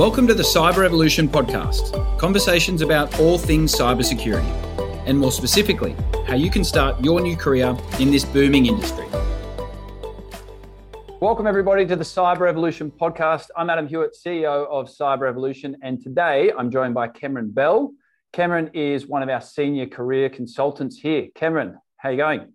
Welcome to the Cyber Revolution podcast conversations about all things cybersecurity, and more specifically, how you can start your new career in this booming industry. Welcome, everybody, to the Cyber Revolution podcast. I'm Adam Hewitt, CEO of Cyber Revolution, and today I'm joined by Cameron Bell. Cameron is one of our senior career consultants here. Cameron, how you going?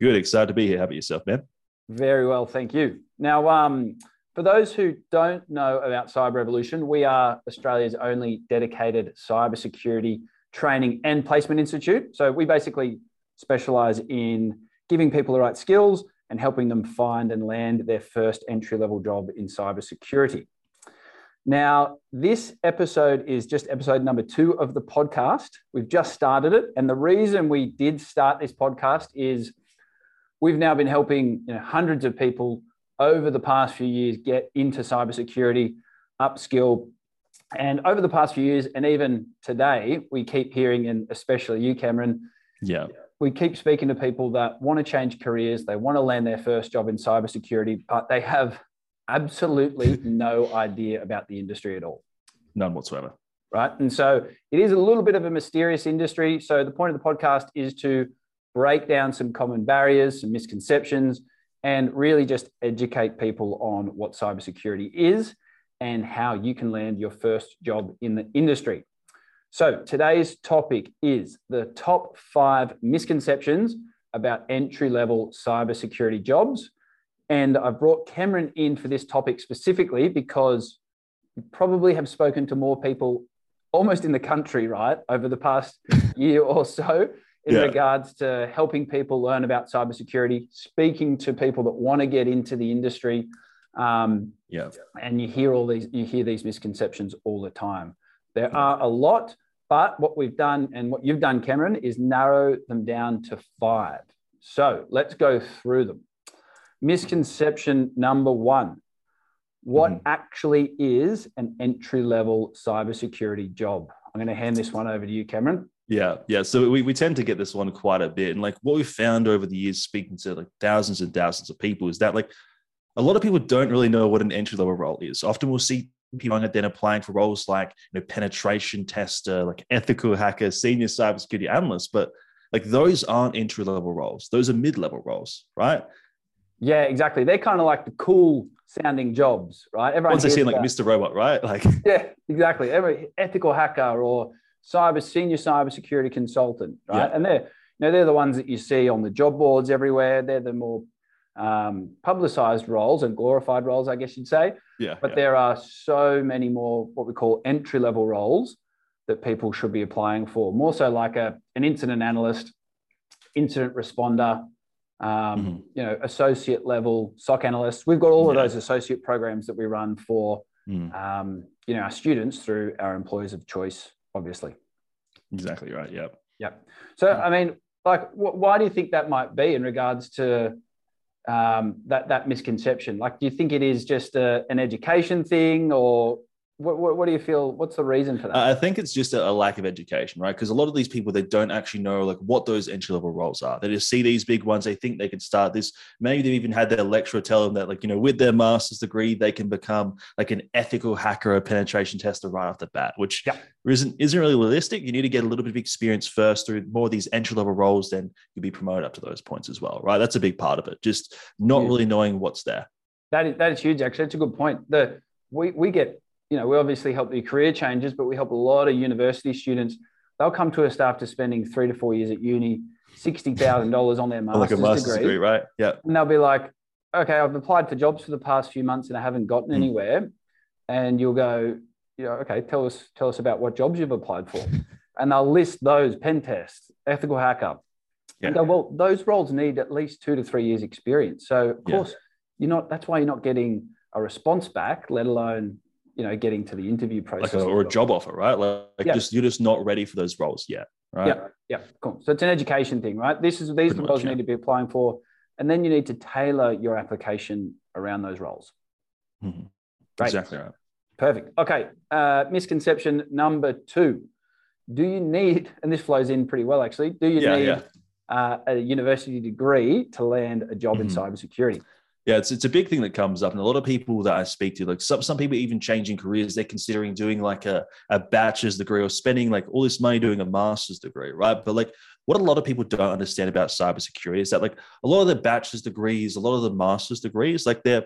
Good, excited to be here. How about yourself, man? Very well, thank you. Now, um, for those who don't know about Cyber Revolution, we are Australia's only dedicated cybersecurity training and placement institute. So we basically specialize in giving people the right skills and helping them find and land their first entry level job in cybersecurity. Now, this episode is just episode number two of the podcast. We've just started it. And the reason we did start this podcast is we've now been helping you know, hundreds of people over the past few years get into cybersecurity, upskill. And over the past few years, and even today, we keep hearing, and especially you, Cameron, yeah, we keep speaking to people that want to change careers, they want to land their first job in cybersecurity, but they have absolutely no idea about the industry at all. None whatsoever. Right. And so it is a little bit of a mysterious industry. So the point of the podcast is to break down some common barriers, some misconceptions, and really just educate people on what cybersecurity is and how you can land your first job in the industry. So today's topic is the top five misconceptions about entry level cybersecurity jobs. And I brought Cameron in for this topic specifically because you probably have spoken to more people almost in the country, right, over the past year or so in yeah. regards to helping people learn about cybersecurity, speaking to people that want to get into the industry. Um, yeah. And you hear all these, you hear these misconceptions all the time. There are a lot, but what we've done and what you've done, Cameron, is narrow them down to five. So let's go through them. Misconception number one What mm-hmm. actually is an entry level cybersecurity job? I'm going to hand this one over to you, Cameron. Yeah, yeah. So we, we tend to get this one quite a bit. And like what we've found over the years, speaking to like thousands and thousands of people, is that like a lot of people don't really know what an entry level role is. Often we'll see people on it then applying for roles like you know penetration tester, like ethical hacker, senior cybersecurity analyst, but like those aren't entry level roles. Those are mid level roles, right? Yeah, exactly. They're kind of like the cool sounding jobs, right? Everyone Once they see like Mr. Robot, right? Like yeah, exactly. Every ethical hacker or cyber senior cybersecurity consultant, right? Yeah. And they're you know they're the ones that you see on the job boards everywhere. They're the more um, publicized roles and glorified roles, I guess you'd say. Yeah. But yeah. there are so many more what we call entry level roles that people should be applying for. More so like a an incident analyst, incident responder, um, mm-hmm. you know, associate level SOC analyst. We've got all of those associate programs that we run for, mm. um, you know, our students through our employers of choice obviously. Exactly right. Yep. Yep. So, I mean, like, wh- why do you think that might be in regards to um, that that misconception? Like, do you think it is just a, an education thing, or what, what, what, do you feel? What's the reason for that? I think it's just a, a lack of education, right? Because a lot of these people they don't actually know like what those entry level roles are. They just see these big ones. They think they can start this. Maybe they've even had their lecturer tell them that like you know with their master's degree they can become like an ethical hacker or penetration tester right off the bat, which yeah. isn't isn't really realistic. You need to get a little bit of experience first through more of these entry level roles. Then you'll be promoted up to those points as well, right? That's a big part of it. Just not yeah. really knowing what's there. That is that is huge. Actually, it's a good point. The we we get you know, we obviously help the career changes, but we help a lot of university students. They'll come to us after spending three to four years at uni, sixty thousand dollars on their master's, like a master's degree, degree, right? Yeah, and they'll be like, "Okay, I've applied for jobs for the past few months and I haven't gotten mm. anywhere." And you'll go, "You know, okay, tell us tell us about what jobs you've applied for," and they'll list those: pen test, ethical hacker. Yeah. And go, well, those roles need at least two to three years experience. So of course, you're not. That's why you're not getting a response back, let alone you know getting to the interview process like a, or a job offer right? Like, like yeah. just you're just not ready for those roles yet right? Yeah yeah cool. So it's an education thing right? This is these Pretty roles much, you yeah. need to be applying for and then you need to tailor your application around those roles. Mm-hmm. exactly right. Perfect. Okay uh, misconception number two. Do you need and this flows in pretty well actually. Do you yeah, need uh, a university degree to land a job mm-hmm. in cybersecurity Yeah, it's it's a big thing that comes up, and a lot of people that I speak to, like some some people even changing careers, they're considering doing like a a bachelor's degree or spending like all this money doing a master's degree, right? But like what a lot of people don't understand about cybersecurity is that like a lot of the bachelor's degrees, a lot of the master's degrees, like they're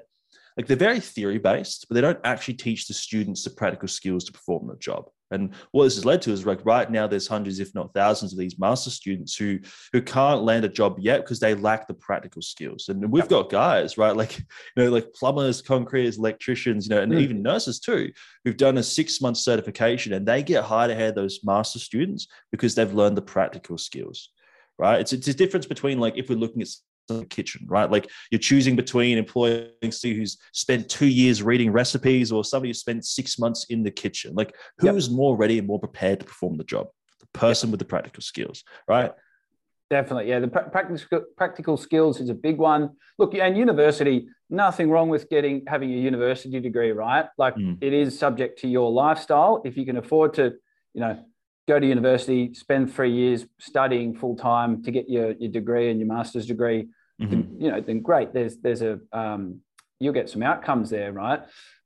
like they're very theory based, but they don't actually teach the students the practical skills to perform the job. And what this has led to is like right now there's hundreds, if not thousands, of these master students who who can't land a job yet because they lack the practical skills. And we've got guys, right, like you know, like plumbers, concretes, electricians, you know, and mm. even nurses too, who've done a six month certification and they get hired ahead of those master students because they've learned the practical skills. Right. It's, it's a difference between like if we're looking at the kitchen, right? Like you're choosing between employing somebody who's spent two years reading recipes or somebody who spent six months in the kitchen. Like who's yep. more ready and more prepared to perform the job? The person yep. with the practical skills, right? Definitely, yeah. The practical practical skills is a big one. Look, and university, nothing wrong with getting having a university degree, right? Like mm. it is subject to your lifestyle. If you can afford to, you know, go to university, spend three years studying full time to get your, your degree and your master's degree, mm-hmm. then, you know, then great. There's there's a um, you'll get some outcomes there, right?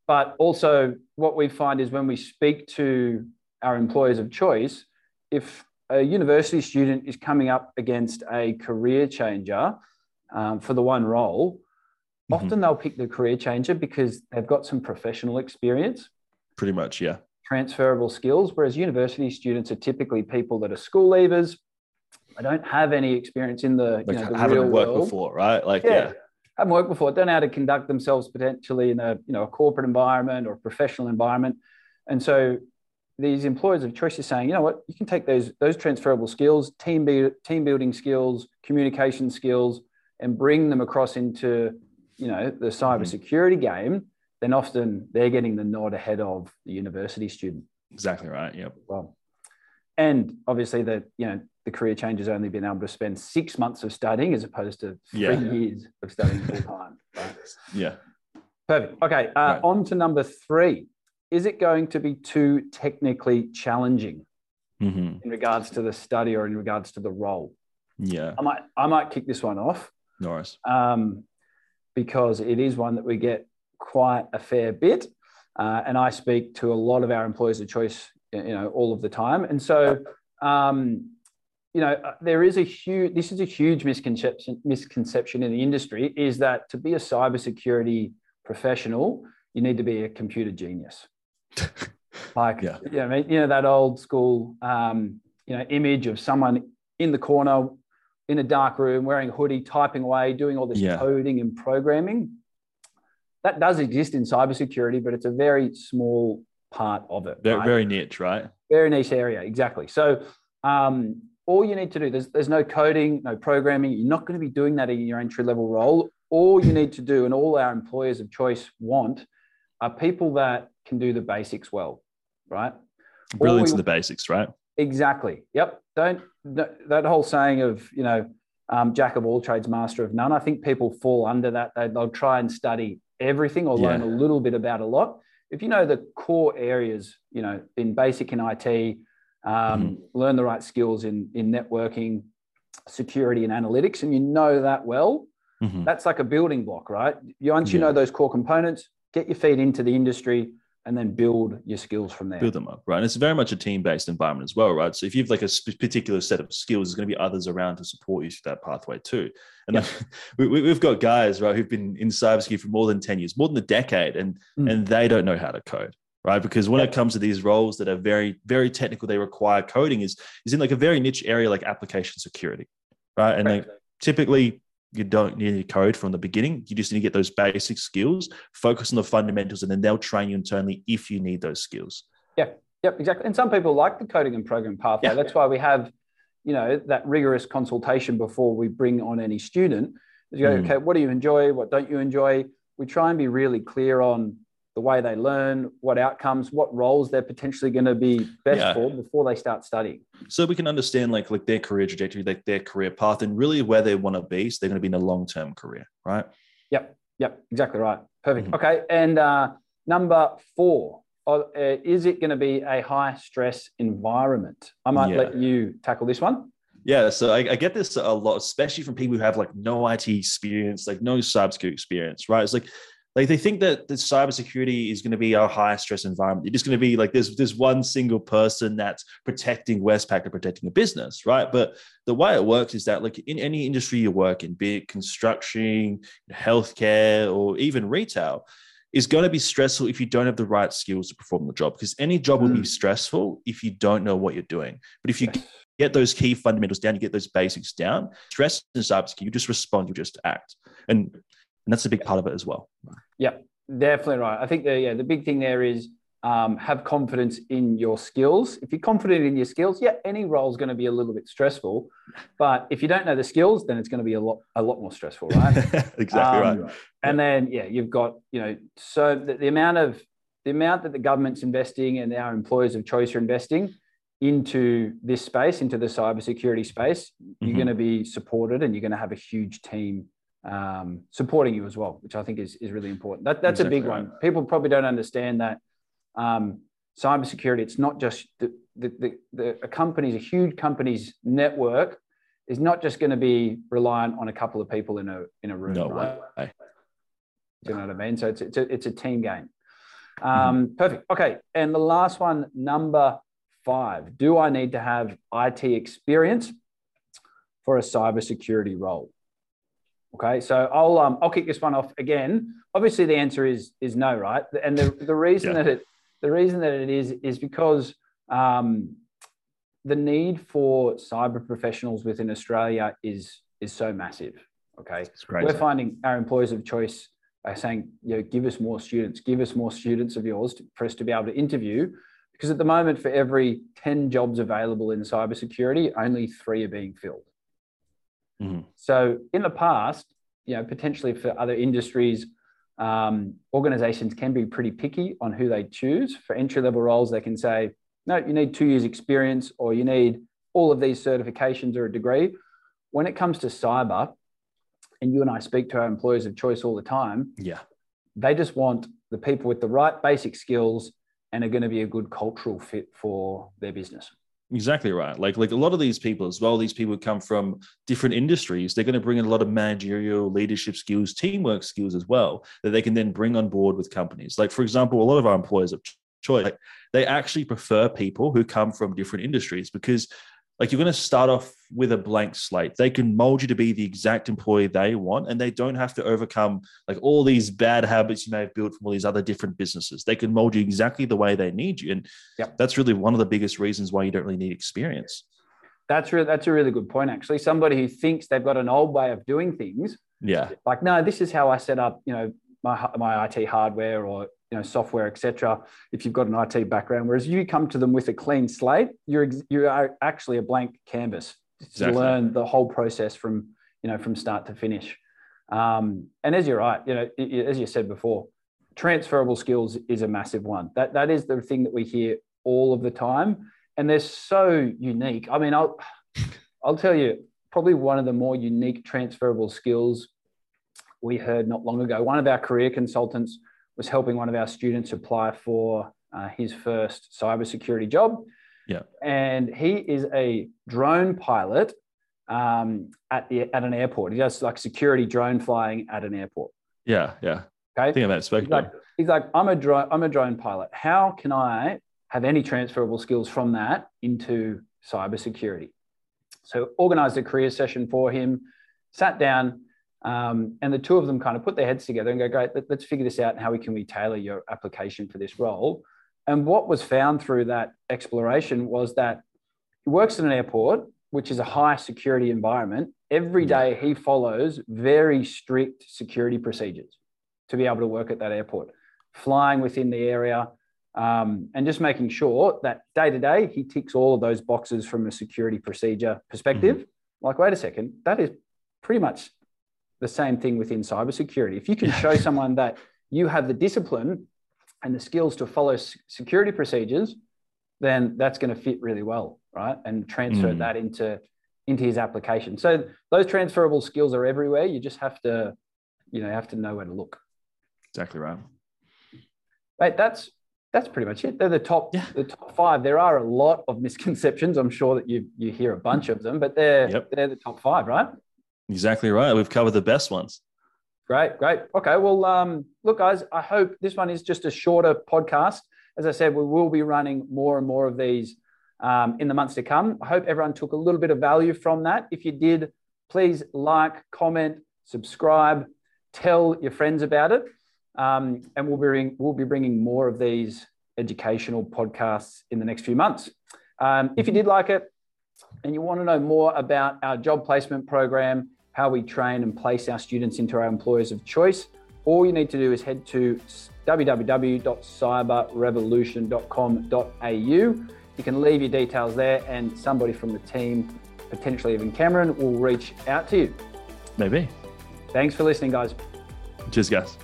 But also, what we find is when we speak to our employers of choice, if a university student is coming up against a career changer um, for the one role, mm-hmm. often they'll pick the career changer because they've got some professional experience. Pretty much, yeah transferable skills, whereas university students are typically people that are school leavers. I don't have any experience in the, like, you know, the haven't real worked world. before, right? Like, yeah. yeah. Haven't worked before, don't know how to conduct themselves potentially in a you know a corporate environment or professional environment. And so these employers of choice are saying, you know what, you can take those those transferable skills, team be, team building skills, communication skills, and bring them across into you know the cybersecurity mm-hmm. game then often they're getting the nod ahead of the university student. Exactly right. Yep. Well, and obviously the you know the career change has only been able to spend six months of studying as opposed to three yeah. years of studying full time. Right? Yeah. Perfect. Okay. Uh, right. On to number three. Is it going to be too technically challenging mm-hmm. in regards to the study or in regards to the role? Yeah. I might I might kick this one off. Nice. Um, because it is one that we get quite a fair bit. Uh, and I speak to a lot of our employers of choice, you know, all of the time. And so, um, you know, uh, there is a huge, this is a huge misconception, misconception in the industry is that to be a cybersecurity professional, you need to be a computer genius. like, yeah. you, know, I mean, you know, that old school, um, you know, image of someone in the corner in a dark room wearing a hoodie, typing away, doing all this yeah. coding and programming that does exist in cybersecurity, but it's a very small part of it. Very, right? very niche, right? Very niche area, exactly. So um, all you need to do, there's, there's no coding, no programming. You're not going to be doing that in your entry level role. All you need to do, and all our employers of choice want, are people that can do the basics well, right? Brilliance in the basics, right? Exactly. Yep. Don't that whole saying of you know um, jack of all trades, master of none. I think people fall under that. They, will try and study everything or yeah. learn a little bit about a lot. If you know the core areas, you know, in basic in IT, um, mm-hmm. learn the right skills in, in networking, security, and analytics, and you know that well, mm-hmm. that's like a building block, right? Once you yeah. know those core components, get your feet into the industry, and then build your skills from there. Build them up, right? And it's very much a team-based environment as well, right? So if you've like a particular set of skills, there's going to be others around to support you through that pathway too. And yeah. we, have got guys, right, who've been in cybersecurity for more than ten years, more than a decade, and mm. and they don't know how to code, right? Because when yeah. it comes to these roles that are very very technical, they require coding is is in like a very niche area like application security, right? And right. like typically you don't need any code from the beginning. You just need to get those basic skills, focus on the fundamentals, and then they'll train you internally if you need those skills. Yeah, yep, exactly. And some people like the coding and program pathway. Yeah. That's why we have, you know, that rigorous consultation before we bring on any student. You go, mm. okay, what do you enjoy? What don't you enjoy? We try and be really clear on the way they learn, what outcomes, what roles they're potentially going to be best yeah. for before they start studying. So we can understand like like their career trajectory, like their career path, and really where they want to be. So they're going to be in a long term career, right? Yep. Yep. Exactly right. Perfect. Mm-hmm. Okay. And uh, number four, uh, is it going to be a high stress environment? I might yeah. let you tackle this one. Yeah, so I, I, get this a lot, especially from people who have like no IT experience, like no cybersecurity experience, right? It's like like they think that the cybersecurity is going to be our high stress environment. It's just going to be like there's this one single person that's protecting Westpac or protecting a business, right? But the way it works is that like in any industry you work in, be it construction, healthcare, or even retail, is going to be stressful if you don't have the right skills to perform the job. Because any job will be mm. stressful if you don't know what you're doing. But if you get those key fundamentals down, you get those basics down. Stress in cybersecurity, you just respond, you just act. And and that's a big part of it as well. Yeah, definitely right. I think the yeah the big thing there is um, have confidence in your skills. If you're confident in your skills, yeah, any role is going to be a little bit stressful. But if you don't know the skills, then it's going to be a lot a lot more stressful, right? exactly um, right. And then yeah, you've got you know so the, the amount of the amount that the government's investing and our employers of choice are investing into this space, into the cybersecurity space, you're mm-hmm. going to be supported and you're going to have a huge team um, supporting you as well, which I think is, is really important. That, that's exactly a big right. one. People probably don't understand that um, cybersecurity, it's not just the, the, the, the, a company's, a huge company's network is not just going to be reliant on a couple of people in a, in a room. No right? way. Do you know what I mean? So it's, it's, a, it's a team game. Um, mm-hmm. Perfect. Okay. And the last one, number five. Do I need to have IT experience for a cybersecurity role? Okay, so I'll um, I'll kick this one off again. Obviously, the answer is is no, right? And the, the reason yeah. that it the reason that it is is because um, the need for cyber professionals within Australia is is so massive. Okay, we're finding our employers of choice are saying, you know, give us more students, give us more students of yours to, for us to be able to interview. Because at the moment, for every 10 jobs available in cybersecurity, only three are being filled. Mm-hmm. So in the past, you know, potentially for other industries, um, organizations can be pretty picky on who they choose. For entry level roles, they can say, no, you need two years experience or you need all of these certifications or a degree. When it comes to cyber, and you and I speak to our employers of choice all the time, yeah, they just want the people with the right basic skills and are going to be a good cultural fit for their business. Exactly right. Like like a lot of these people as well, these people come from different industries. They're going to bring in a lot of managerial leadership skills, teamwork skills as well that they can then bring on board with companies. Like for example, a lot of our employers of choice, like, they actually prefer people who come from different industries because like you're going to start off with a blank slate. They can mold you to be the exact employee they want, and they don't have to overcome like all these bad habits you may have built from all these other different businesses. They can mold you exactly the way they need you, and yep. that's really one of the biggest reasons why you don't really need experience. That's really that's a really good point. Actually, somebody who thinks they've got an old way of doing things, yeah, like no, this is how I set up, you know, my my IT hardware or you know software etc if you've got an IT background. Whereas you come to them with a clean slate you're you are actually a blank canvas. Exactly. to learn the whole process from you know from start to finish. Um, and as you're right you know as you said before transferable skills is a massive one. That that is the thing that we hear all of the time and they're so unique. I mean i'll i'll tell you probably one of the more unique transferable skills we heard not long ago one of our career consultants was helping one of our students apply for uh, his first cybersecurity job. Yeah. And he is a drone pilot um, at the at an airport. He does like security drone flying at an airport. Yeah, yeah. Okay. I think about he's like, he's like, I'm a drone, I'm a drone pilot. How can I have any transferable skills from that into cybersecurity? So organized a career session for him, sat down, um, and the two of them kind of put their heads together and go, great, let, us figure this out and how we can we tailor your application for this role. And what was found through that exploration was that he works in an airport, which is a high security environment. Every day he follows very strict security procedures to be able to work at that airport, flying within the area, um, and just making sure that day to day he ticks all of those boxes from a security procedure perspective. Mm-hmm. Like, wait a second, that is pretty much the same thing within cybersecurity. If you can show someone that you have the discipline and the skills to follow security procedures, then that's going to fit really well, right? And transfer mm. that into into his application. So those transferable skills are everywhere. You just have to, you know, have to know where to look. Exactly right. Right. That's that's pretty much it. They're the top, Yeah. the top five. There are a lot of misconceptions. I'm sure that you you hear a bunch of them, but they're Yep. they're the top five, right? Exactly right. We've covered the best ones. Great, great. Okay, well, um, look, guys, I hope this one is just a shorter podcast. As I said, we will be running more and more of these um, in the months to come. I hope everyone took a little bit of value from that. If you did, please like, comment, subscribe, tell your friends about it, um, and we'll be bring, we'll be bringing more of these educational podcasts in the next few months. Um, if you did like it and you want to know more about our job placement program, how we train and place our students into our employers of choice, all you need to do is head to www.cyberrevolution.com.au. You can leave your details there, and somebody from the team, potentially even Cameron, will reach out to you. Maybe. Thanks for listening, guys. Cheers, guys.